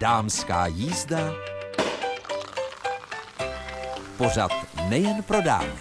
Dámská jízda. Pořad nejen pro dámy.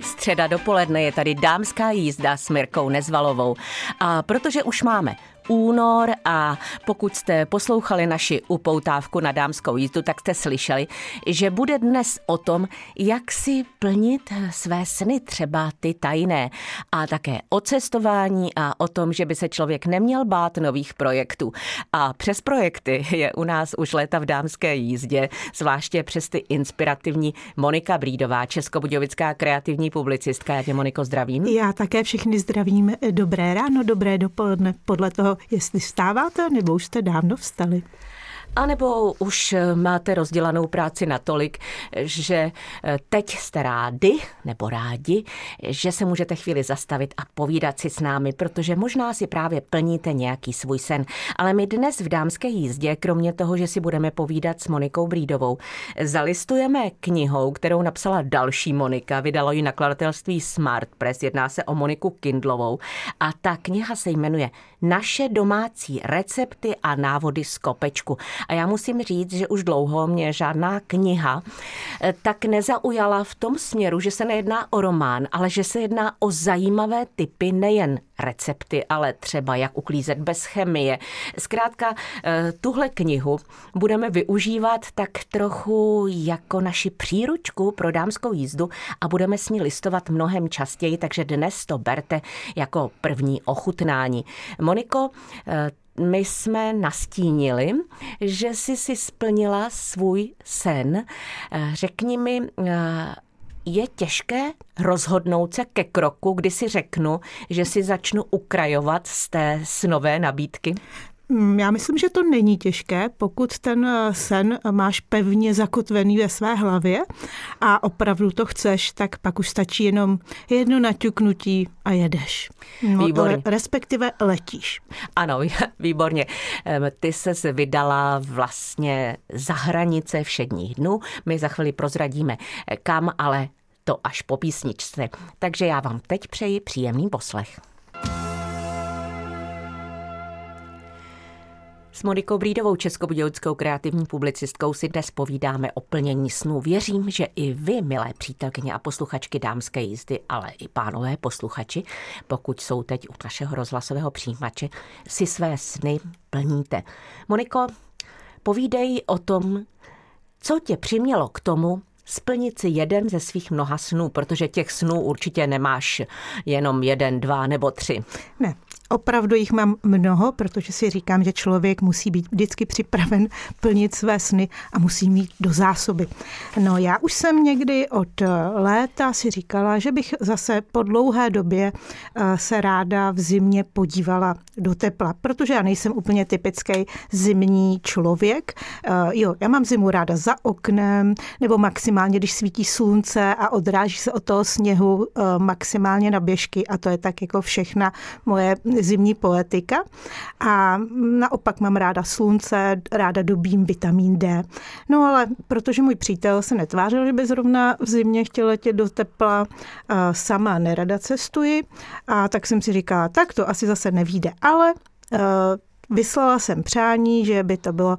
Středa dopoledne je tady dámská jízda s Mirkou Nezvalovou. A protože už máme únor a pokud jste poslouchali naši upoutávku na dámskou jízdu, tak jste slyšeli, že bude dnes o tom, jak si plnit své sny, třeba ty tajné, a také o cestování a o tom, že by se člověk neměl bát nových projektů. A přes projekty je u nás už léta v dámské jízdě, zvláště přes ty inspirativní Monika Brídová, českobudějovická kreativní publicistka. Já tě, Moniko, zdravím. Já také všechny zdravím. Dobré ráno, dobré dopoledne, podle toho, jestli vstáváte, nebo už jste dávno vstali. A nebo už máte rozdělanou práci natolik, že teď jste rádi nebo rádi, že se můžete chvíli zastavit a povídat si s námi, protože možná si právě plníte nějaký svůj sen. Ale my dnes v dámské jízdě, kromě toho, že si budeme povídat s Monikou Brídovou, zalistujeme knihou, kterou napsala další Monika, vydalo ji nakladatelství Smart Press, jedná se o Moniku Kindlovou a ta kniha se jmenuje Naše domácí recepty a návody z kopečku. A já musím říct, že už dlouho mě žádná kniha eh, tak nezaujala v tom směru, že se nejedná o román, ale že se jedná o zajímavé typy nejen recepty, ale třeba jak uklízet bez chemie. Zkrátka, eh, tuhle knihu budeme využívat tak trochu jako naši příručku pro dámskou jízdu a budeme s ní listovat mnohem častěji, takže dnes to berte jako první ochutnání. Moniko, eh, my jsme nastínili, že jsi si splnila svůj sen. Eh, řekni mi, eh, je těžké rozhodnout se ke kroku, kdy si řeknu, že si začnu ukrajovat z té snové nabídky? Mm, já myslím, že to není těžké, pokud ten eh, sen máš pevně zakotvený ve své hlavě a opravdu to chceš, tak pak už stačí jenom jedno naťuknutí a jedeš. No, Výborně. Respektive letíš. Ano, výborně. Ty se vydala vlastně za hranice všedních dnů. My za chvíli prozradíme kam, ale to až po písničce. Takže já vám teď přeji příjemný poslech. S Monikou Brídovou, českobudějovickou kreativní publicistkou, si dnes povídáme o plnění snů. Věřím, že i vy, milé přítelkyně a posluchačky dámské jízdy, ale i pánové posluchači, pokud jsou teď u našeho rozhlasového přijímače, si své sny plníte. Moniko, povídej o tom, co tě přimělo k tomu, splnit si jeden ze svých mnoha snů, protože těch snů určitě nemáš jenom jeden, dva nebo tři. Ne, Opravdu jich mám mnoho, protože si říkám, že člověk musí být vždycky připraven plnit své sny a musí mít do zásoby. No já už jsem někdy od léta si říkala, že bych zase po dlouhé době eh, se ráda v zimě podívala do tepla, protože já nejsem úplně typický zimní člověk. Eh, jo, já mám zimu ráda za oknem, nebo maximálně, když svítí slunce a odráží se od toho sněhu eh, maximálně na běžky a to je tak jako všechna moje zimní poetika. A naopak mám ráda slunce, ráda dobím vitamin D. No ale protože můj přítel se netvářil, že by zrovna v zimě chtěl letět do tepla, sama nerada cestuji, a tak jsem si říkala, tak to asi zase nevíde. Ale vyslala jsem přání, že by to bylo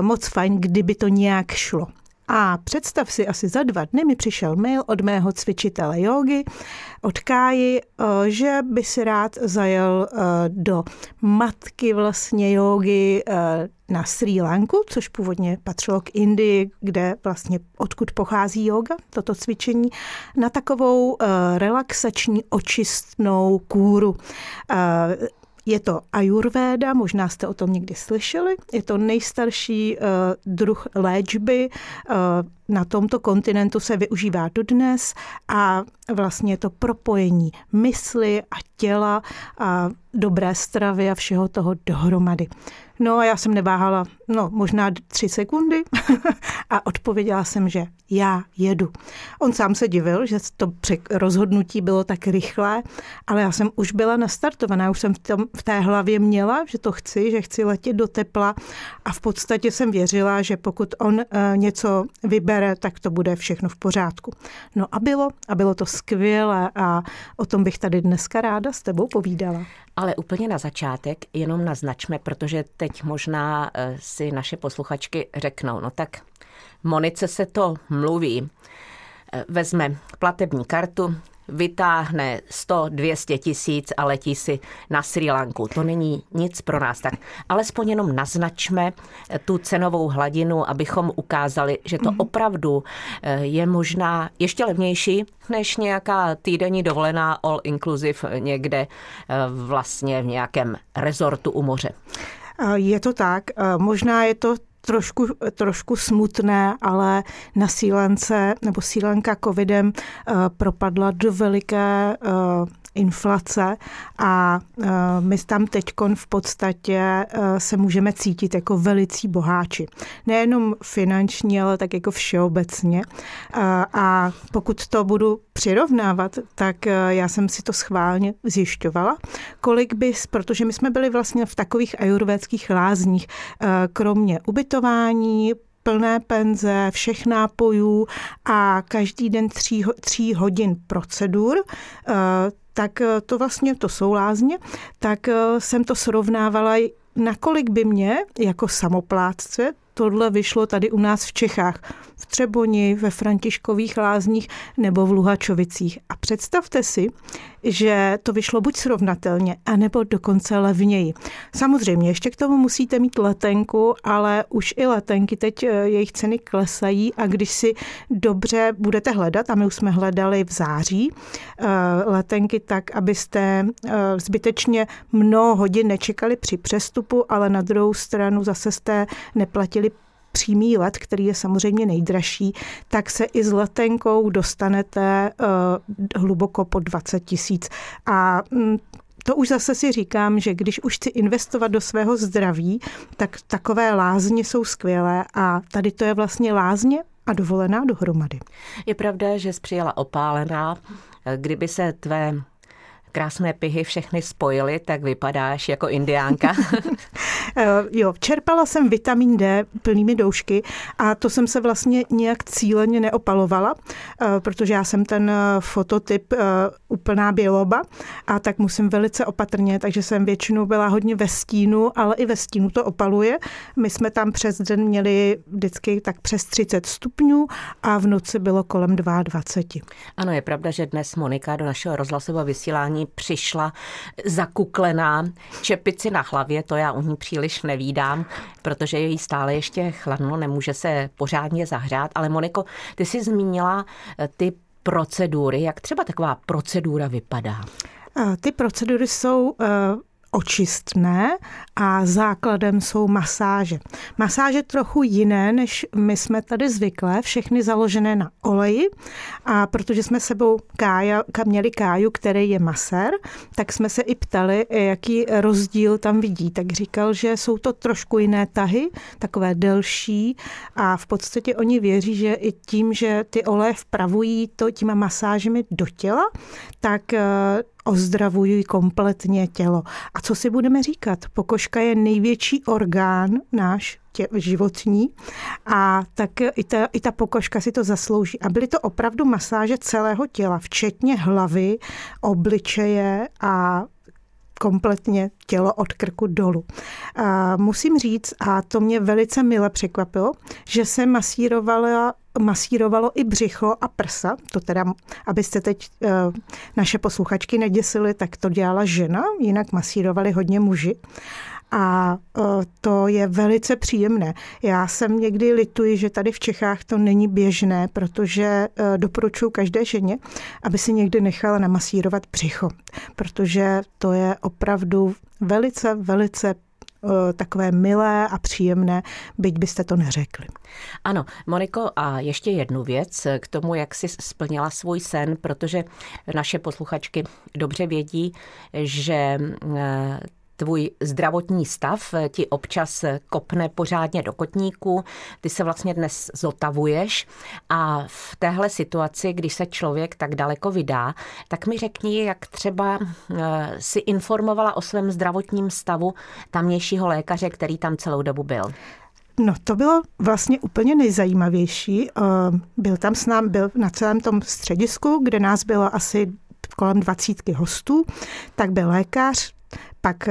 moc fajn, kdyby to nějak šlo. A představ si, asi za dva dny mi přišel mail od mého cvičitele jogy, od Káji, eh, že by si rád zajel eh, do matky vlastně jogy eh, na Sri Lanku, což původně patřilo k Indii, kde vlastně odkud pochází yoga, toto cvičení, na takovou relaxační očistnou kůru. Je to ajurvéda, možná jste o tom někdy slyšeli. Je to nejstarší uh, druh léčby. Na tomto kontinentu se využívá dodnes a vlastně to propojení mysli a těla a dobré stravy a všeho toho dohromady. No a já jsem neváhala, no možná tři sekundy a odpověděla jsem, že já jedu. On sám se divil, že to rozhodnutí bylo tak rychlé, ale já jsem už byla nastartovaná, už jsem v, tom, v té hlavě měla, že to chci, že chci letět do tepla a v podstatě jsem věřila, že pokud on uh, něco vybere, tak to bude všechno v pořádku. No a bylo, a bylo to skvělé a o tom bych tady dneska ráda s tebou povídala. Ale úplně na začátek jenom naznačme, protože teď možná eh, si naše posluchačky řeknou, no tak Monice se to mluví. Eh, vezme platební kartu, vytáhne 100-200 tisíc a letí si na Sri Lanku. To není nic pro nás. Tak alespoň jenom naznačme tu cenovou hladinu, abychom ukázali, že to mhm. opravdu eh, je možná ještě levnější než nějaká týdenní dovolená all inclusive někde eh, vlastně v nějakém rezortu u moře. Je to tak. Možná je to trošku, trošku smutné, ale na sílence nebo sílenka covidem uh, propadla do veliké uh, inflace a e, my tam teď v podstatě e, se můžeme cítit jako velicí boháči. Nejenom finanční, ale tak jako všeobecně. E, a pokud to budu přirovnávat, tak já jsem si to schválně zjišťovala, kolik bys, protože my jsme byli vlastně v takových ajurvédských lázních, kromě ubytování, plné penze, všech nápojů a každý den tří, tří hodin procedur, tak eh, to vlastně, to jsou lázně, tak eh, jsem to srovnávala, nakolik by mě jako samoplátce tohle vyšlo tady u nás v Čechách, v Třeboni, ve Františkových lázních nebo v Luhačovicích. A představte si, že to vyšlo buď srovnatelně, anebo dokonce levněji. Samozřejmě, ještě k tomu musíte mít letenku, ale už i letenky teď eh, jejich ceny klesají a když si dobře budete hledat, a my už jsme hledali v září eh, letenky tak, abyste eh, zbytečně mnoho hodin nečekali při přestupu, ale na druhou stranu zase jste neplatili přímý let, který je samozřejmě nejdražší, tak se i s letenkou dostanete uh, hluboko pod 20 tisíc. A mm, to už zase si říkám, že když už chci investovat do svého zdraví, tak takové lázně jsou skvělé a tady to je vlastně lázně a dovolená dohromady. Je pravda, že jsi přijela opálená. Kdyby se tvé krásné pihy všechny spojily, tak vypadáš jako indiánka. Eh, jo, čerpala jsem vitamin D plnými doušky a to jsem se vlastně nějak cíleně neopalovala, eh, protože já jsem ten eh, fototyp úplná běloba a tak musím velice opatrně, takže jsem většinou byla hodně ve stínu, ale i ve stínu to opaluje. My jsme tam přes den měli vždycky tak přes 30 stupňů a v noci bylo kolem 22. Ano, je pravda, že dnes Monika do našeho rozhlasového vysílání přišla zakuklená, čepici na hlavě, to já u ní příliš nevídám, protože je jí stále ještě chladno, nemůže se pořádně zahřát. Ale Moniko, ty jsi zmínila eh, ty procedury. Jak třeba taková procedura vypadá? Eh, ty procedury jsou eh, očistné a základem jsou masáže. Masáže trochu jiné, než my jsme tady zvyklé, všechny založené na oleji a protože jsme sebou kája, měli káju, který je masér, tak jsme se i ptali, jaký rozdíl tam vidí. Tak říkal, že jsou to trošku jiné tahy, takové delší a v podstatě oni věří, že i tím, že ty oleje vpravují to těma masážemi do těla, tak eh, ozdravují kompletně tělo. A co si budeme říkat? Pokožka je největší orgán náš tě, životní a tak i ta, i ta pokožka si to zaslouží. A byly to opravdu masáže celého těla, včetně hlavy, obličeje a kompletně tělo od krku dolů. A musím říct, a to mě velice mile překvapilo, že se masírovala masírovalo i břicho a prsa. To teda, abyste teď uh, naše posluchačky neděsili, tak to dělala žena, jinak masírovali hodně muži. A uh, to je velice příjemné. Já jsem někdy lituji, že tady v Čechách to není běžné, protože uh, doporučuji každé ženě, aby si někdy nechala namasírovat břicho, protože to je opravdu velice, velice Eh, takové milé a příjemné, byť byste to neřekli. Ano, Moniko, a ještě jednu věc k tomu, jak jsi splnila svůj sen, protože naše posluchačky dobře vědí, že tvůj zdravotní stav ti občas kopne pořádně do kotníku, ty se vlastně dnes zotavuješ a v téhle situaci, když se člověk tak daleko vydá, tak mi řekni, jak třeba eh, si informovala o svém zdravotním stavu tamnějšího lékaře, který tam celou dobu byl. No to bylo vlastně úplně nejzajímavější. Eh, byl tam s námi, byl na celém tom středisku, kde nás bylo asi kolem dvacítky hostů, tak byl lékař, pak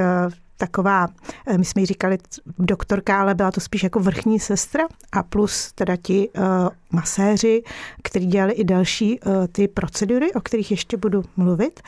taková, eh, my jsme jí říkali doktorka, ale byla to spíš jako vrchní sestra a plus teda ti uh, maséři, kteří dělali i další uh, ty procedury, o kterých ještě budu mluvit.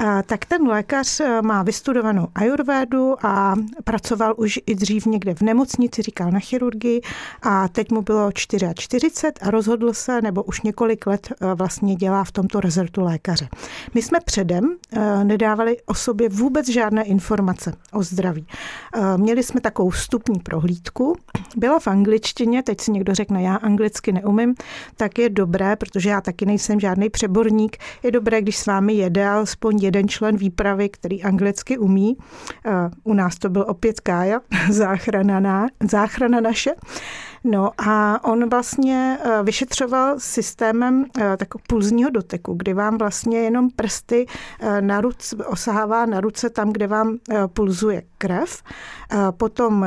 Uh, tak ten lékař má vystudovanou ajurvédu a pracoval už i dřív někde v nemocnici, říkal na chirurgii a teď mu bylo 44 a rozhodl se, nebo už několik let vlastně dělá v tomto rezortu lékaře. My jsme předem nedávali o sobě vůbec žádné informace o zdraví. Eh, měli jsme takovou vstupní prohlídku, byla v angličtině, teď si někdo řekne, já anglicky neumím, tak je dobré, protože já taky nejsem žádný přeborník, je dobré, když s vámi jede alespoň jeden člen výpravy, který anglicky umí. Eh, u nás to byl opět Kája, záchrana, na, záchrana naše. No a on vlastně eh, vyšetřoval systémem eh, takového pulzního doteku, kdy vám vlastně jenom prsty eh, na ruce, osahává na ruce tam, kde vám pulzuje krev. Potom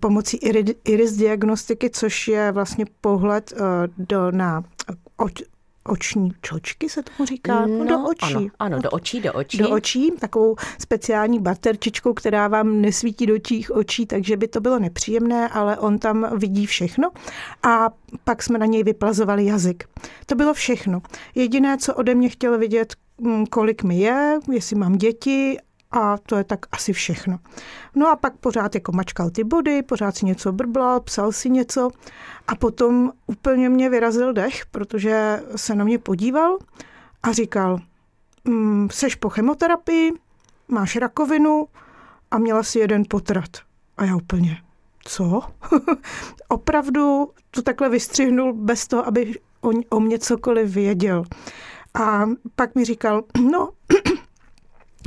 pomocí iris diagnostiky, což je vlastně pohled do, na oční čočky se tomu říká? No, do očí. Ano, ano, do očí, do očí. Do očí, takovou speciální baterčičkou, která vám nesvítí do těch očí, takže by to bylo nepříjemné, ale on tam vidí všechno. A pak jsme na něj vyplazovali jazyk. To bylo všechno. Jediné, co ode mě chtěl vidět, mm, kolik mi je, jestli mám děti a to je tak asi všechno. No a pak pořád jako mačkal ty body, pořád si něco brblal, psal si něco a potom úplně mě vyrazil dech, protože se na mě podíval a říkal, mm, seš po chemoterapii, máš rakovinu a měla si jeden potrat. A já úplně, co? Opravdu to takhle vystřihnul bez toho, aby o, o mě cokoliv věděl. A pak mi říkal, no,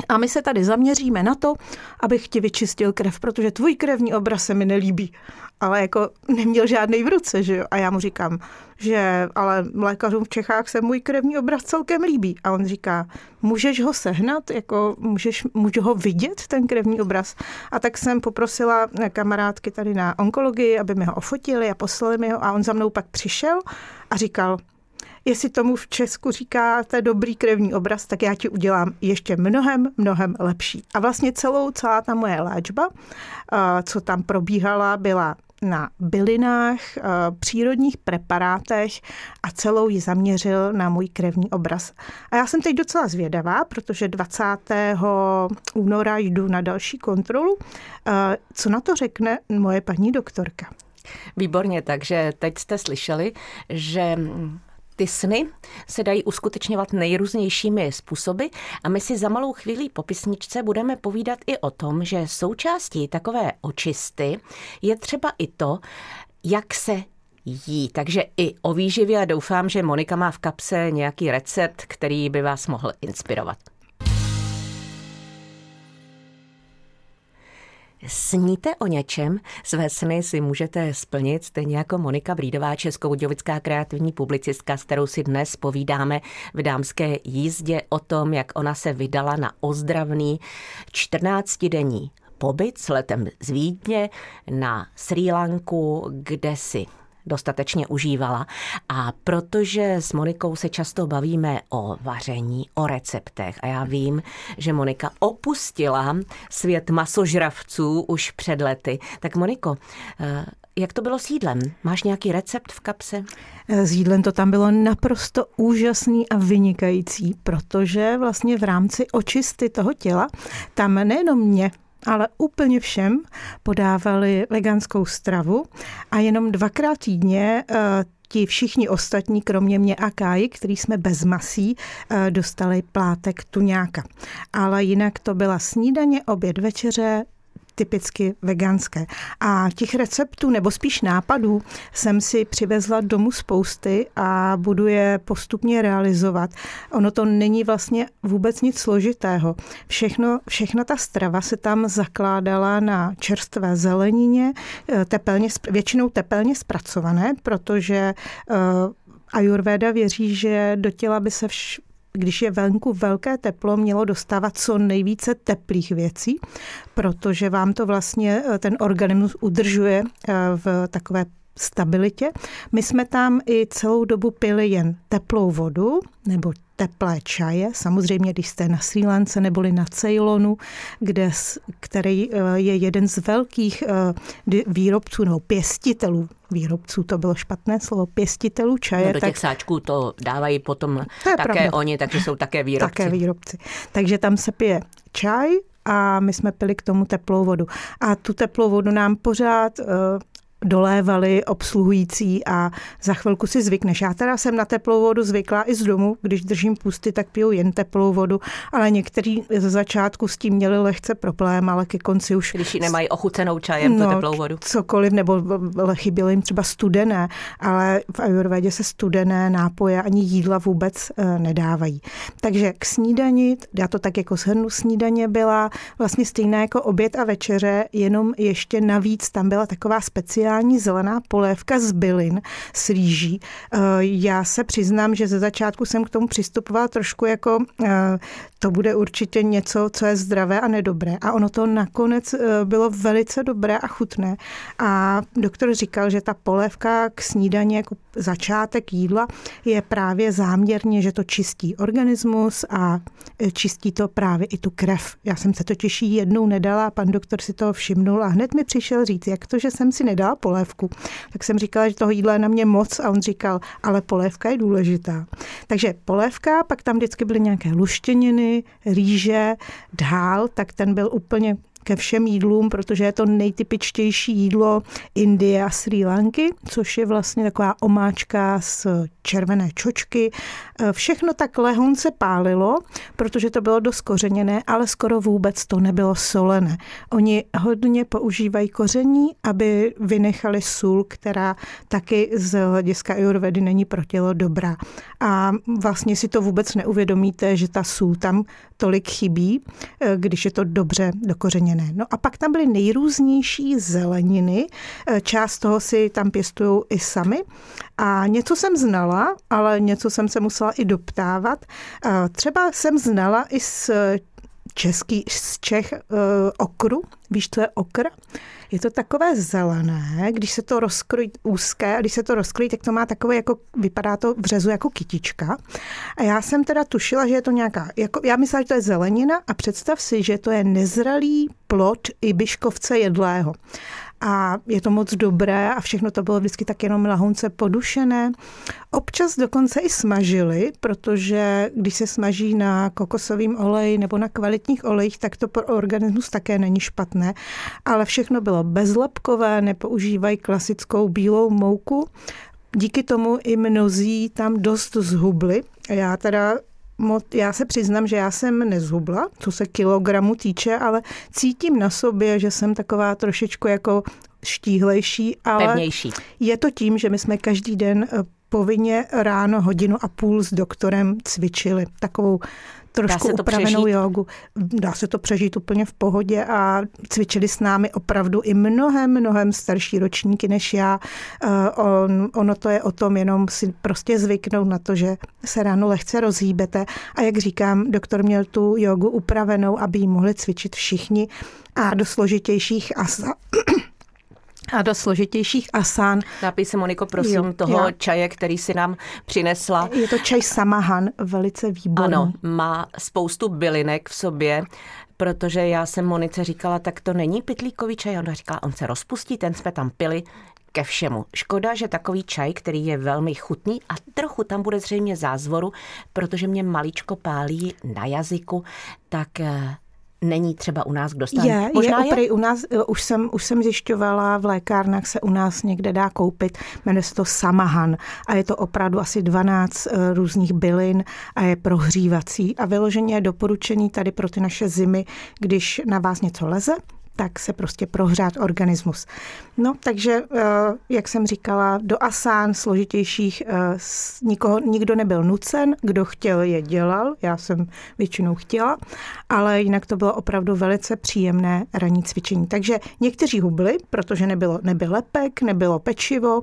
a my se tady zaměříme na to, abych ti vyčistil krev, protože tvůj krevní obraz se mi nelíbí. Ale jako neměl žádný v ruce, že jo? A já mu říkám, že ale lékařům v Čechách se můj krevní obraz celkem líbí. A on říká, můžeš ho sehnat, jako můžeš, můžu ho vidět, ten krevní obraz. A tak jsem poprosila kamarádky tady na onkologii, aby mi ho ofotili a poslali mi ho. A on za mnou pak přišel a říkal, Jestli tomu v Česku říkáte dobrý krevní obraz, tak já ti udělám ještě mnohem, mnohem lepší. A vlastně celou, celá ta moje léčba, co tam probíhala, byla na bylinách, přírodních preparátech a celou ji zaměřil na můj krevní obraz. A já jsem teď docela zvědavá, protože 20. února jdu na další kontrolu. Co na to řekne moje paní doktorka? Výborně, takže teď jste slyšeli, že ty sny se dají uskutečňovat nejrůznějšími způsoby a my si za malou chvíli po písničce budeme povídat i o tom, že součástí takové očisty je třeba i to, jak se jí. Takže i o výživě a doufám, že Monika má v kapse nějaký recept, který by vás mohl inspirovat. Sníte o něčem? Své sny si můžete splnit, stejně jako Monika Brídová, českobudějovická kreativní publicistka, s kterou si dnes povídáme v dámské jízdě o tom, jak ona se vydala na ozdravný 14-denní pobyt s letem z Vídně na Sri Lanku, kde si dostatečně užívala. A protože s Monikou se často bavíme o vaření, o receptech a já vím, že Monika opustila svět masožravců už před lety, tak Moniko, eh, jak to bylo s jídlem? Máš nějaký recept v kapse? S jídlem to tam bylo naprosto úžasný a vynikající, protože vlastně v rámci očisty toho těla tam nejenom mě ale úplně všem podávali veganskou stravu a jenom dvakrát týdně eh, ti všichni ostatní, kromě mě a Káji, který jsme bez masí, eh, dostali plátek tuňáka. Ale jinak to byla snídaně, oběd, večeře, typicky veganské. A těch receptů, nebo spíš nápadů, jsem si přivezla domů spousty a budu je postupně realizovat. Ono to není vlastně vůbec nic složitého. Všechno, všechna ta strava se tam zakládala na čerstvé zelenině, eh, tepelně, většinou tepelně zpracované, protože uh, Ayurveda věří, že do těla by se vš- když je venku velké teplo, mělo dostávat co nejvíce teplých věcí, protože vám to vlastně eh, ten organismus udržuje eh, v takové stabilitě. My jsme tam i celou dobu pili jen teplou vodu nebo teplé čaje, samozřejmě když jste na Sri Lance neboli na Ceylonu, kde, který eh, je jeden z velkých eh, výrobců nebo pěstitelů výrobců, to bylo špatné slovo, pěstitelů čaje. No do těch tak, sáčků to dávají potom to také pravda. oni, takže jsou také výrobci. Také výrobci. Takže tam se pije čaj a my jsme pili k tomu teplou vodu. A tu teplou vodu nám pořád uh, dolévali obsluhující a za chvilku si zvykneš. Já teda jsem na teplou vodu zvyklá i z domu, když držím pusty, tak piju jen teplou vodu, ale někteří ze začátku s tím měli lehce problém, ale ke konci už... Když ji nemají ochucenou čajem, no, tu teplou vodu. cokoliv, nebo chyběly jim třeba studené, ale v Ayurvedě se studené nápoje ani jídla vůbec eh, nedávají. Takže k snídani, já to tak jako shrnu, snídaně byla vlastně stejná jako oběd a večeře, jenom ještě navíc tam byla taková speciální speciální zelená polévka z bylin s rýží. Eh, já se přiznám, že ze začátku jsem k tomu přistupovala trošku jako eh, to bude určitě něco, co je zdravé a nedobré. A ono to nakonec eh, bylo velice dobré a chutné. A doktor říkal, že ta polévka k snídaní jako začátek jídla je právě záměrně, že to čistí organismus a čistí to právě i tu krev. Já jsem se totiž jednou nedala, pan doktor si to všimnul a hned mi přišel říct, jak to, že jsem si nedala polévku. Tak jsem říkala, že toho jídla je na mě moc a on říkal, ale polévka je důležitá. Takže polévka, pak tam vždycky byly nějaké luštěniny, rýže, dál, tak ten byl úplně ke všem jídlům, protože je to nejtypičtější jídlo Indie a Sri Lanky, což je vlastně taková omáčka z červené čočky. E, všechno tak lehonce pálilo, protože to bylo dost kořeněné, ale skoro vůbec to nebylo solené. Oni hodně používají koření, aby vynechali sůl, která taky z hlediska ayurvedy není pro tělo dobrá. A vlastně si to vůbec neuvědomíte, že ta sůl tam tolik chybí, e, když je to dobře dokořeněné. No a pak tam byly nejrůznější zeleniny, e, část toho si tam pěstují i sami. A něco jsem znala, ale něco jsem se musela i doptávat. Třeba jsem znala i z český, z Čech uh, okru. Víš, co je okr? Je to takové zelené, když se to rozkrojí úzké a když se to rozkrojí, tak to má takové, jako vypadá to v řezu jako kytička. A já jsem teda tušila, že je to nějaká, jako, já myslela, že to je zelenina a představ si, že to je nezralý plod ibiškovce jedlého a je to moc dobré a všechno to bylo vždycky tak jenom lahonce podušené. Občas dokonce i smažili, protože když se smaží na kokosovém oleji nebo na kvalitních olejích, tak to pro organismus také není špatné. Ale všechno bylo bezlepkové, nepoužívají klasickou bílou mouku. Díky tomu i mnozí tam dost zhubli. Já teda já se přiznám, že já jsem nezhubla, co se kilogramu týče, ale cítím na sobě, že jsem taková trošičku jako štíhlejší, ale Pevnější. je to tím, že my jsme každý den eh, povinně ráno hodinu a půl s doktorem cvičili. Takovou trošku upravenou přežít? jogu. Dá se to přežít úplně v pohodě a cvičili s námi opravdu i mnohem, mnohem starší ročníky než já. Eh, on, ono to je o tom jenom si prostě zvyknout na to, že se ráno lehce rozhýbete a jak říkám, doktor měl tu jogu upravenou, aby ji mohli cvičit všichni a do složitějších asa a do složitějších asán. Napij se, Moniko, prosím, jo, toho já. čaje, který si nám přinesla. Je to čaj Samahan, velice výborný. Ano, má spoustu bylinek v sobě, protože já jsem Monice říkala, tak to není pitlíkový čaj. Ona říkala, on se rozpustí, ten jsme tam pili ke všemu. Škoda, že takový čaj, který je velmi chutný a trochu tam bude zřejmě zázvoru, protože mě maličko pálí na jazyku, tak eh, není třeba u nás k dostání. Je, Možná je, je? u nás, eh, už jsem, už jsem zjišťovala, v lékárnách se u nás někde dá koupit, jmenuje se to Samahan a je to opravdu asi 12 eh, různých bylin a je prohřívací a vyloženě je doporučený tady pro ty naše zimy, když na vás něco leze, tak se prostě prohřát organismus. No, takže, eh, jak jsem říkala, do asán složitějších eh, nikoho, nikdo nebyl nucen, kdo chtěl, je dělal, já jsem většinou chtěla, ale jinak to bylo opravdu velice příjemné ranní cvičení. Takže někteří hubli, protože nebylo, nebyl lepek, nebylo pečivo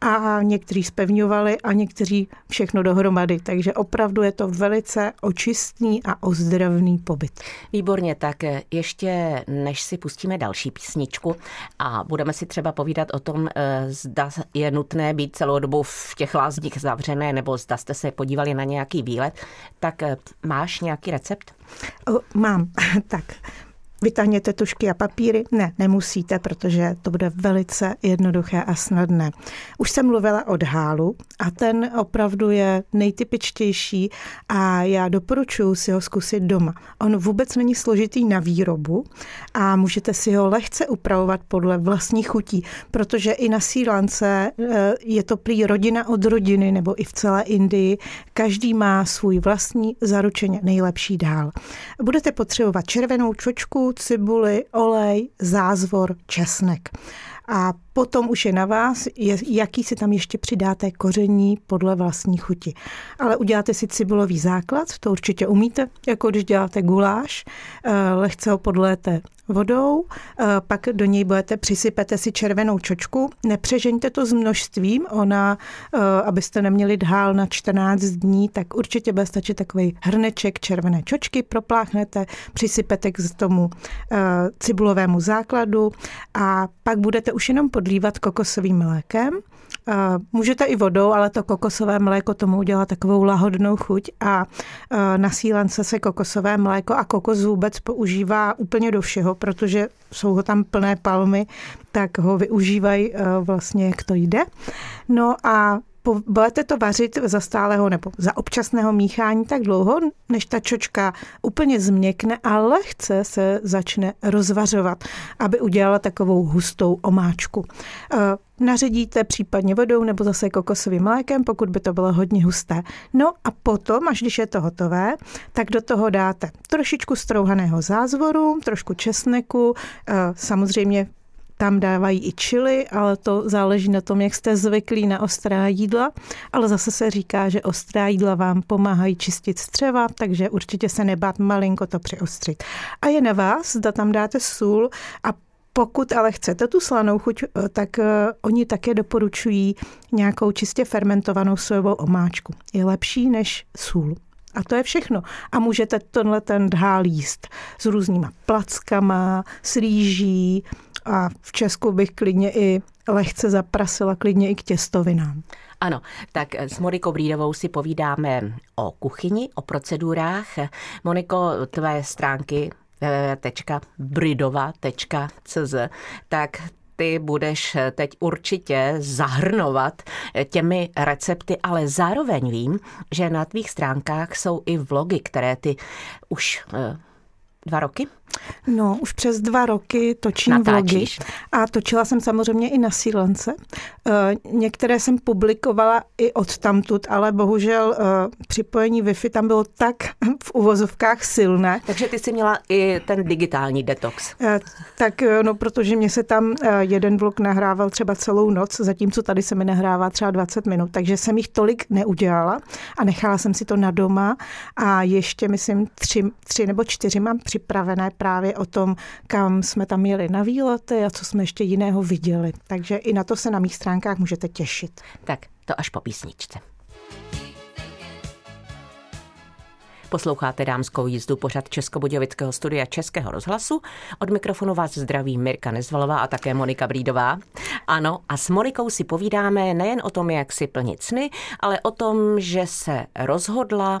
a někteří spevňovali a někteří všechno dohromady. Takže opravdu je to velice očistný a ozdravný pobyt. Výborně, tak ještě než si pustíme pustíme další písničku a budeme si třeba povídat o tom, eh, zda je nutné být celou dobu v těch lázních zavřené, nebo zda jste se podívali na nějaký výlet. Tak eh, máš nějaký recept? Mám. tak Vytáhněte tušky a papíry? Ne, nemusíte, protože to bude velice jednoduché a snadné. Už jsem mluvila o dhálu a ten opravdu je nejtypičtější a já doporučuji si ho zkusit doma. On vůbec není složitý na výrobu a můžete si ho lehce upravovat podle vlastních chutí, protože i na Sílance eh, je to prý rodina od rodiny nebo i v celé Indii. Každý má svůj vlastní zaručeně nejlepší dál. Budete potřebovat červenou čočku, cibuli, olej, zázvor, česnek. A potom už je na vás, jaký si tam ještě přidáte koření podle vlastní chuti. Ale uděláte si cibulový základ, to určitě umíte, jako když děláte guláš, eh, lehce ho podléte vodou, eh, pak do něj budete, přisypete si červenou čočku, nepřežeňte to s množstvím, ona, eh, abyste neměli dhál na 14 dní, tak určitě bude stačit takový hrneček červené čočky, propláchnete, přisypete k tomu cibulovému základu a pak budete už jenom podlívat kokosovým mlékem, Můžete i vodou, ale to kokosové mléko tomu udělá takovou lahodnou chuť a na sílence se kokosové mléko a kokos vůbec používá úplně do všeho, protože jsou ho tam plné palmy, tak ho využívají vlastně, jak to jde. No a budete to vařit za stálého nebo za občasného míchání tak dlouho, než ta čočka úplně změkne a lehce se začne rozvařovat, aby udělala takovou hustou omáčku. Eh, naředíte případně vodou nebo zase kokosovým mlékem, pokud by to bylo hodně husté. No a potom, až když je to hotové, tak do toho dáte trošičku strouhaného zázvoru, trošku česneku, eh, samozřejmě tam dávají i čili, ale to záleží na tom, jak jste zvyklí na ostrá jídla. Ale zase se říká, že ostrá jídla vám pomáhají čistit střeva, takže určitě se nebát malinko to přiostřit. A je na vás, zda tam dáte sůl a pokud ale chcete tu slanou chuť, eh, tak eh, oni také doporučují nějakou čistě fermentovanou sojovou omáčku. Je lepší než sůl. A to je všechno. A můžete tenhle ten dhál jíst s různýma plackama, s rýží a v Česku bych klidně i lehce zaprasila, klidně i k těstovinám. Ano, tak s Monikou Brídovou si povídáme o kuchyni, o procedurách. Moniko, tvé stránky www.bridova.cz, tak ty budeš teď určitě zahrnovat těmi recepty, ale zároveň vím, že na tvých stránkách jsou i vlogy, které ty už eh, dva roky No, už přes dva roky točím Natáčíš. vlogy a točila jsem samozřejmě i na sílence. Eh, některé jsem publikovala i od tamtud, ale bohužel eh, připojení Wi-Fi tam bylo tak v uvozovkách silné. Takže ty jsi měla i ten digitální detox. Eh, tak no, protože mě se tam jeden vlog nahrával třeba celou noc, zatímco tady se mi nahrává třeba 20 minut, takže jsem jich tolik neudělala a nechala jsem si to na doma a ještě, myslím, tři, tři nebo čtyři mám připravené právě o tom, kam jsme tam jeli na výlety a co jsme ještě jiného viděli. Takže i na to se na mých stránkách můžete těšit. Tak to až po písničce. Posloucháte dámskou jízdu pořad Českobudějovického studia Českého rozhlasu. Od mikrofonu vás zdraví Mirka Nezvalová a také Monika Brídová. Ano, a s Monikou si povídáme nejen o tom, jak si plnit sny, ale o tom, že se rozhodla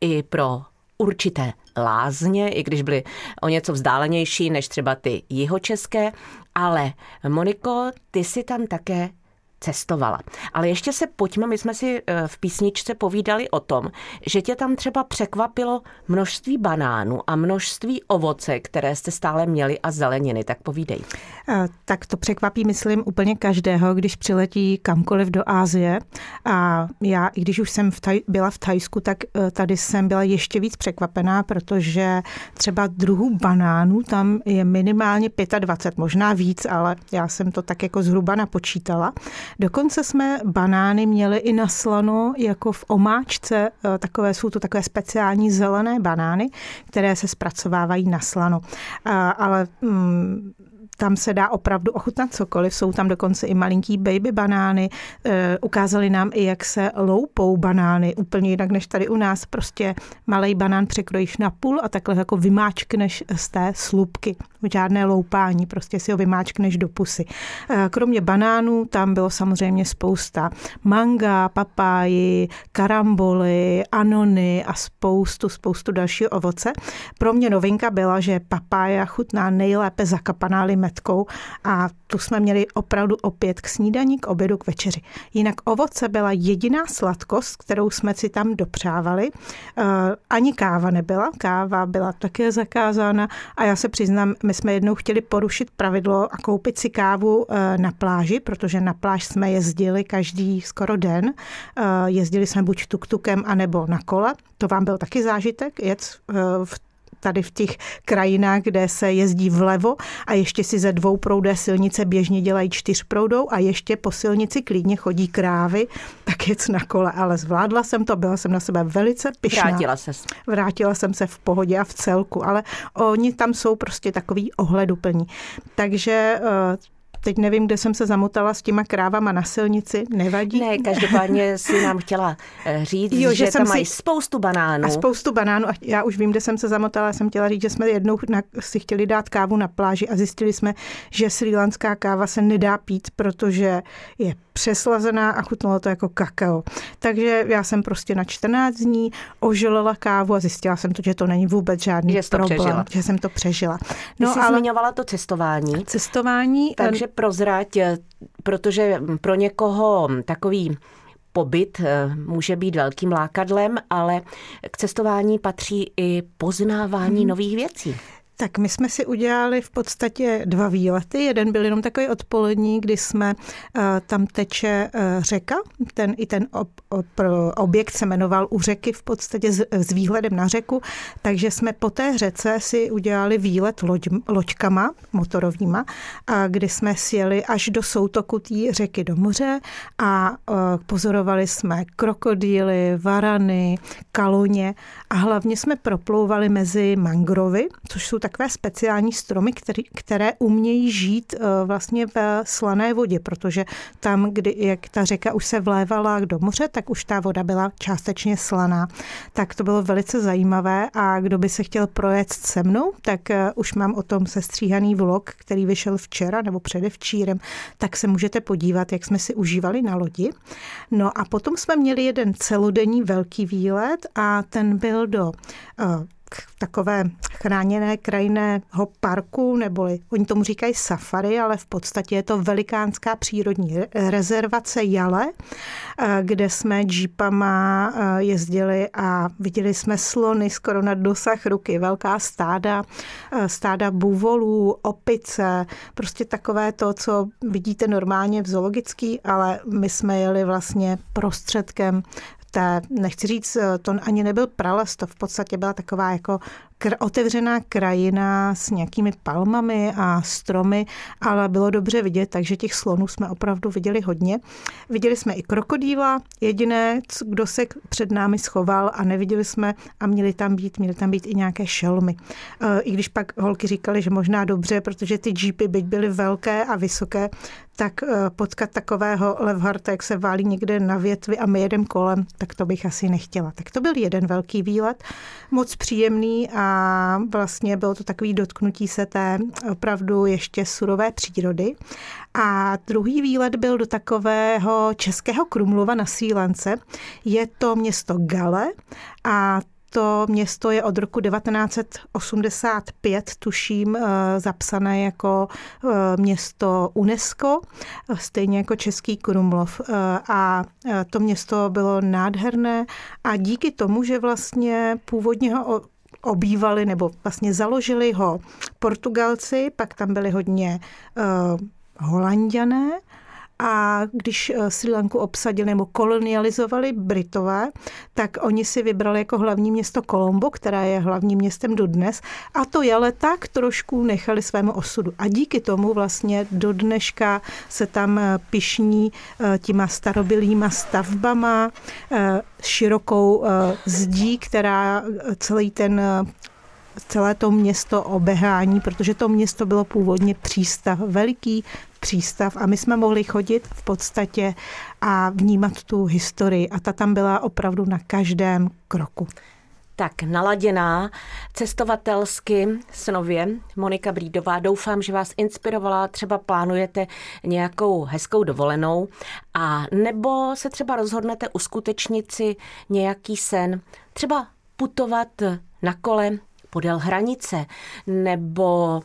i pro určité lázně, i když byly o něco vzdálenější než třeba ty jihočeské, ale Moniko, ty si tam také cestovala. Ale ještě se pojďme, my jsme si eh, v písničce povídali o tom, že tě tam třeba překvapilo množství banánů a množství ovoce, které jste stále měli a zeleniny, tak povídej. Eh, tak to překvapí, myslím, úplně každého, když přiletí kamkoliv do Ázie. A já, i když už jsem v taj, byla v Tajsku, tak eh, tady jsem byla ještě víc překvapená, protože třeba druhů banánů tam je minimálně 25, možná víc, ale já jsem to tak jako zhruba napočítala. Dokonce jsme banány měli i na slano jako v omáčce, eh, takové jsou to takové speciální zelené banány, které se zpracovávají na slano. Ale mm, tam se dá opravdu ochutnat cokoliv. Jsou tam dokonce i malinký baby banány. E, ukázali nám i, jak se loupou banány, úplně jinak než tady u nás. Prostě malý banán překrojíš na půl a takhle jako vymáčkneš z té slupky. Žádné loupání, prostě si ho vymáčkneš do pusy. Eh, kromě banánů tam bylo samozřejmě spousta manga, papáji, karamboly, anony a spoustu, spoustu dalšího ovoce. Pro mě novinka byla, že papája chutná nejlépe zakapaná limetkou a tu jsme měli opravdu opět k snídaní, k obědu, k večeři. Jinak ovoce byla jediná sladkost, kterou jsme si tam dopřávali. Eh, ani káva nebyla, káva byla také zakázána a já se přiznám, my jsme jednou chtěli porušit pravidlo a koupit si kávu eh, na pláži, protože na pláž jsme jezdili každý skoro den. Eh, jezdili jsme buď tuktukem, anebo na kole. To vám byl taky zážitek, jet v tady v těch krajinách, kde se jezdí vlevo a ještě si ze dvou proudé silnice běžně dělají čtyřproudou a ještě po silnici klidně chodí krávy, tak jec na kole. Ale zvládla jsem to, byla jsem na sebe velice pyšná. Vrátila se. Vrátila jsem se v pohodě a v celku, ale oni tam jsou prostě takový ohleduplní. Takže eh, Teď nevím, kde jsem se zamotala s těma krávama na silnici, nevadí. Ne, každopádně si nám chtěla eh, říct, jo, že, že tam si... mají spoustu banánů. A spoustu banánů. A já už vím, kde jsem se zamotala. Jsem chtěla říct, že jsme jednou na, si chtěli dát kávu na pláži a zjistili jsme, že srílanská káva se nedá pít, protože je přeslazená a chutnalo to jako kakao. Takže já jsem prostě na 14 dní ožilila kávu a zjistila jsem to, že to není vůbec žádný že problém, přežila. že jsem to přežila. No, Ty jsi ale... zmiňovala to cestování. Cestování. Takže prozrať, eh, protože pro někoho takový pobyt eh, může být velkým lákadlem, ale k cestování patří i poznávání hmm. nových věcí. Tak my jsme si udělali v podstatě dva výlety. Jeden byl jenom takový odpolední, kdy jsme, uh, tam teče uh, řeka, ten i ten ob, ob, objekt se jmenoval u řeky v podstatě s, s výhledem na řeku, takže jsme po té řece si udělali výlet loď, loďkama motorovníma, a kdy jsme sjeli až do soutoku té řeky do moře a uh, pozorovali jsme krokodýly, varany, kaloně a hlavně jsme proplouvali mezi mangrovy, což jsou takové speciální stromy, který, které umějí žít eh, vlastně ve slané vodě, protože tam, kdy, jak ta řeka už se vlévala do moře, tak už ta voda byla částečně slaná. Tak to bylo velice zajímavé a kdo by se chtěl projet se mnou, tak eh, už mám o tom sestříhaný vlog, který vyšel včera nebo předevčírem, tak se můžete podívat, jak jsme si užívali na lodi. No a potom jsme měli jeden celodenní velký výlet a ten byl do eh, takové chráněné krajinného parku, neboli oni tomu říkají safari, ale v podstatě je to velikánská přírodní rezervace Jale, eh, kde jsme jeepama eh, jezdili a viděli jsme slony skoro na dosah ruky, velká stáda, eh, stáda buvolů, opice, prostě takové to, co vidíte normálně v zoologický, ale my jsme jeli vlastně prostředkem té, nechci říct, to ani nebyl prales, to v podstatě byla taková jako kr- otevřená krajina s nějakými palmami a stromy, ale bylo dobře vidět, takže těch slonů jsme opravdu viděli hodně. Viděli jsme i krokodýla, jediné, kdo se před námi schoval a neviděli jsme a měli tam být, měli tam být i nějaké šelmy. E, I když pak holky říkali, že možná dobře, protože ty jeepy, byť byly velké a vysoké, tak e, potkat takového levharta, jak se válí někde na větvi a my jedem kolem, tak to bych asi nechtěla. Tak to byl jeden velký výlet, moc příjemný a vlastně bylo to takový dotknutí se té opravdu ještě surové přírody. A druhý výlet byl do takového českého Krumlova na Sílance. Je to město Gale a to město je od roku 1985, tuším, eh, zapsané jako eh, město UNESCO, stejně jako Český Krumlov. Eh, a to město bylo nádherné a díky tomu, že vlastně původně ho obývali nebo vlastně založili ho Portugalci, pak tam byli hodně uh, Holanděné a když eh, Sri Lanku obsadili nebo kolonializovali Britové, tak oni si vybrali jako hlavní město Kolombo, které je hlavním městem dodnes a to jele tak trošku nechali svému osudu. A díky tomu vlastně do dneška se tam eh, pišní eh, těma starobilýma stavbama, širokou zdí, která celý ten celé to město obehání, protože to město bylo původně přístav, veliký přístav a my jsme mohli chodit v podstatě a vnímat tu historii a ta tam byla opravdu na každém kroku. tak naladěná cestovatelsky snově. Monika Brídová, doufám, že vás inspirovala, třeba plánujete nějakou hezkou dovolenou a nebo se třeba rozhodnete uskutečnit si nějaký sen, třeba putovat na kole podél hranice nebo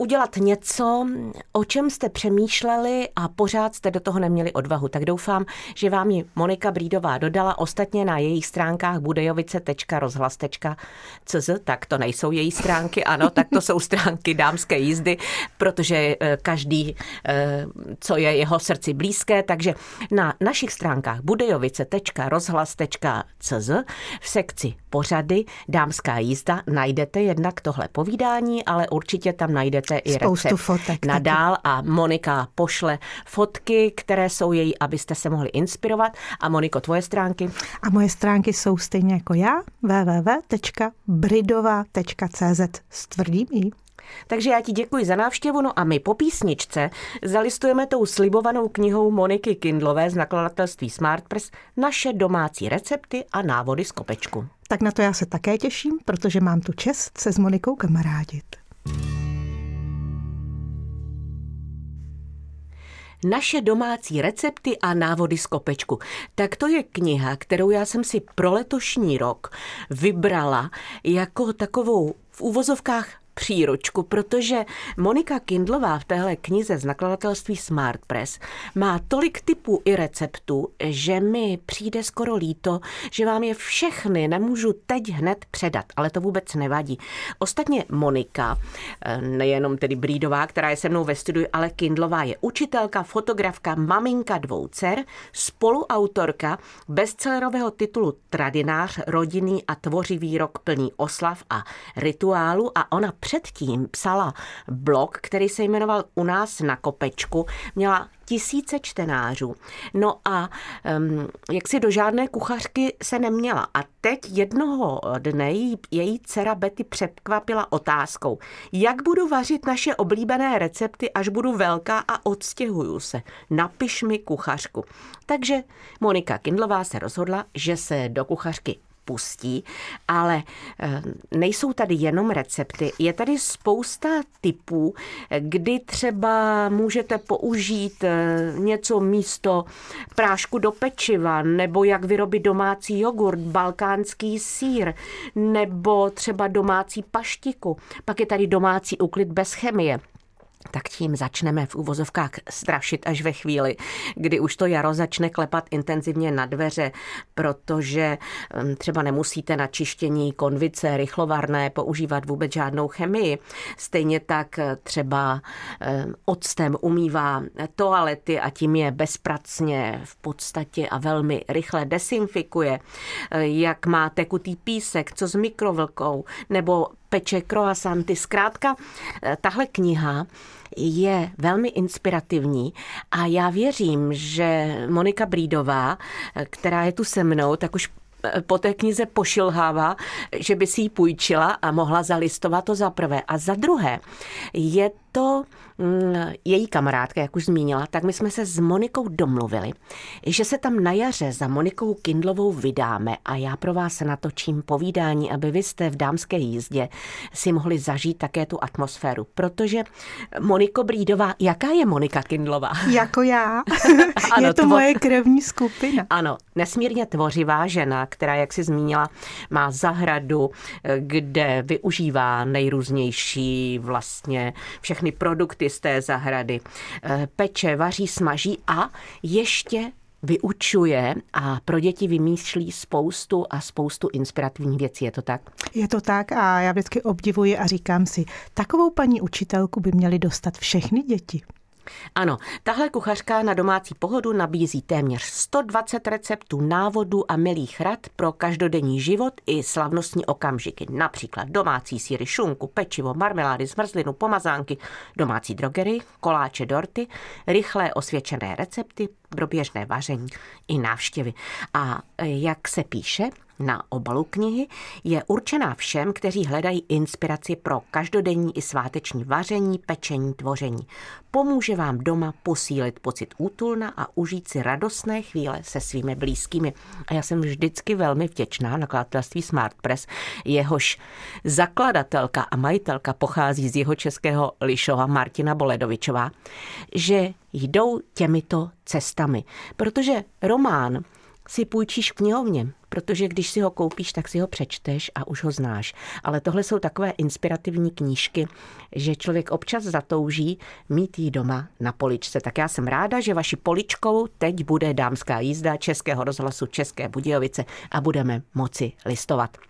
udělat něco, o čem jste přemýšleli a pořád jste do toho neměli odvahu. Tak doufám, že vám ji Monika Brídová dodala. Ostatně na jejich stránkách budejovice.rozhlas.cz, tak to nejsou její stránky, ano, tak to jsou stránky dámské jízdy, protože eh, každý, eh, co je jeho srdci blízké, takže na našich stránkách budejovice.rozhlas.cz v sekci pořady Dámská jízda najdete jednak tohle povídání, ale určitě tam najdete i Spoustu recept fotek nadál a Monika pošle fotky, které jsou její, abyste se mohli inspirovat. A Moniko, tvoje stránky? A moje stránky jsou stejně jako já, www.bridova.cz s tvrdým i. Takže já ti děkuji za návštěvu, no a my po písničce zalistujeme tou slibovanou knihou Moniky Kindlové z nakladatelství Smartpress naše domácí recepty a návody z kopečku. Tak na to já se také těším, protože mám tu čest se s Monikou kamarádit. Naše domácí recepty a návody z kopečku. Tak to je kniha, kterou já jsem si pro letošní rok vybrala jako takovou v úvozovkách příručku, protože Monika Kindlová v téhle knize z nakladatelství Smart Press má tolik typů i receptů, že mi přijde skoro líto, že vám je všechny nemůžu teď hned předat, ale to vůbec nevadí. Ostatně Monika, eh, nejenom tedy Brídová, která je se mnou ve studiu, ale Kindlová je učitelka, fotografka, maminka dvou dcer, spoluautorka bestsellerového titulu Tradinář, rodinný a tvořivý rok plný oslav a rituálu a ona předtím psala blog, který se jmenoval U nás na kopečku. Měla tisíce čtenářů. No a um, jak si do žádné kuchařky se neměla. A teď jednoho dne její, její dcera Betty překvapila otázkou, jak budu vařit naše oblíbené recepty, až budu velká a odstěhuju se. Napiš mi kuchařku. Takže Monika Kindlová se rozhodla, že se do kuchařky pustí, ale eh, nejsou tady jenom recepty, je tady spousta typů, kdy třeba můžete použít eh, něco místo prášku do pečiva, nebo jak vyrobit domácí jogurt, balkánský sír, nebo třeba domácí paštiku. Pak je tady domácí úklid bez chemie tak tím začneme v úvozovkách strašit až ve chvíli, kdy už to jaro začne klepat intenzivně na dveře, protože hm, třeba nemusíte na čištění konvice rychlovarné používat vůbec žádnou chemii. Stejně tak třeba hm, octem umývá toalety a tím je bezpracně v podstatě a velmi rychle desinfikuje. Jak má tekutý písek, co s mikrovlkou, nebo peče croissanty. Zkrátka, tahle kniha je velmi inspirativní a já věřím, že Monika Brídová, která je tu se mnou, tak už po té knize pošilhává, že by si ji půjčila a mohla zalistovat to za prvé. A za druhé, je to mm, její kamarádka, jak už zmínila, tak my jsme se s Monikou domluvili, že se tam na jaře za Monikou Kindlovou vydáme a já pro vás natočím povídání, aby vy jste v dámské jízdě si mohli zažít také tu atmosféru. Protože Moniko Brídová, jaká je Monika Kindlová? Jako já. ano, je to tvo... moje krevní skupina. Ano, nesmírně tvořivá žena, která, jak si zmínila, má zahradu, kde využívá nejrůznější vlastně všechny všechny produkty z té zahrady. Eh, peče, vaří, smaží a ještě vyučuje a pro děti vymýšlí spoustu a spoustu inspirativních věcí. Je to tak? Je to tak a já vždycky obdivuji a říkám si, takovou paní učitelku by měly dostat všechny děti. Ano, tahle kuchařka na domácí pohodu nabízí téměř 120 receptů, návodů a milých rad pro každodenní život i slavnostní okamžiky. Například domácí síry, šunku, pečivo, marmelády, zmrzlinu, pomazánky, domácí drogery, koláče dorty, rychlé osvědčené recepty, pro běžné vaření i návštěvy. A jak se píše, na obalu knihy je určená všem, kteří hledají inspiraci pro každodenní i sváteční vaření, pečení, tvoření. Pomůže vám doma posílit pocit útulna a užít si radostné chvíle se svými blízkými. A já jsem vždycky velmi vděčná nakladatelství Smart Press, jehož zakladatelka a majitelka pochází z jeho českého Lišova Martina Boledovičová, že jdou těmito cestami. Protože román si půjčíš v knihovně, protože když si ho koupíš, tak si ho přečteš a už ho znáš. Ale tohle jsou takové inspirativní knížky, že člověk občas zatouží mít ji doma na poličce. Tak já jsem ráda, že vaší poličkou teď bude dámská jízda Českého rozhlasu České Budějovice a budeme moci listovat.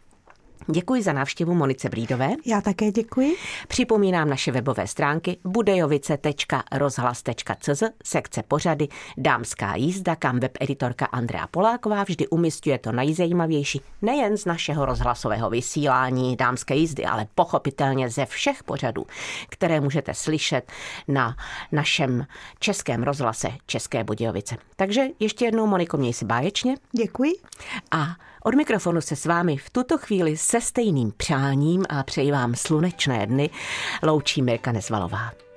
Děkuji za návštěvu Monice Brídové. Já také děkuji. Připomínám naše webové stránky budejovice.rozhlas.cz, sekce pořady, dámská jízda, kam webeditorka Andrea Poláková vždy umistuje to nejzajímavější nejen z našeho rozhlasového vysílání dámské jízdy, ale pochopitelně ze všech pořadů, které můžete slyšet na našem českém rozhlase České Budějovice. Takže ještě jednou, Moniko, měj si báječně. Děkuji. A od mikrofonu se s vámi v tuto chvíli se stejným přáním a přeji vám slunečné dny loučí Mirka Nezvalová.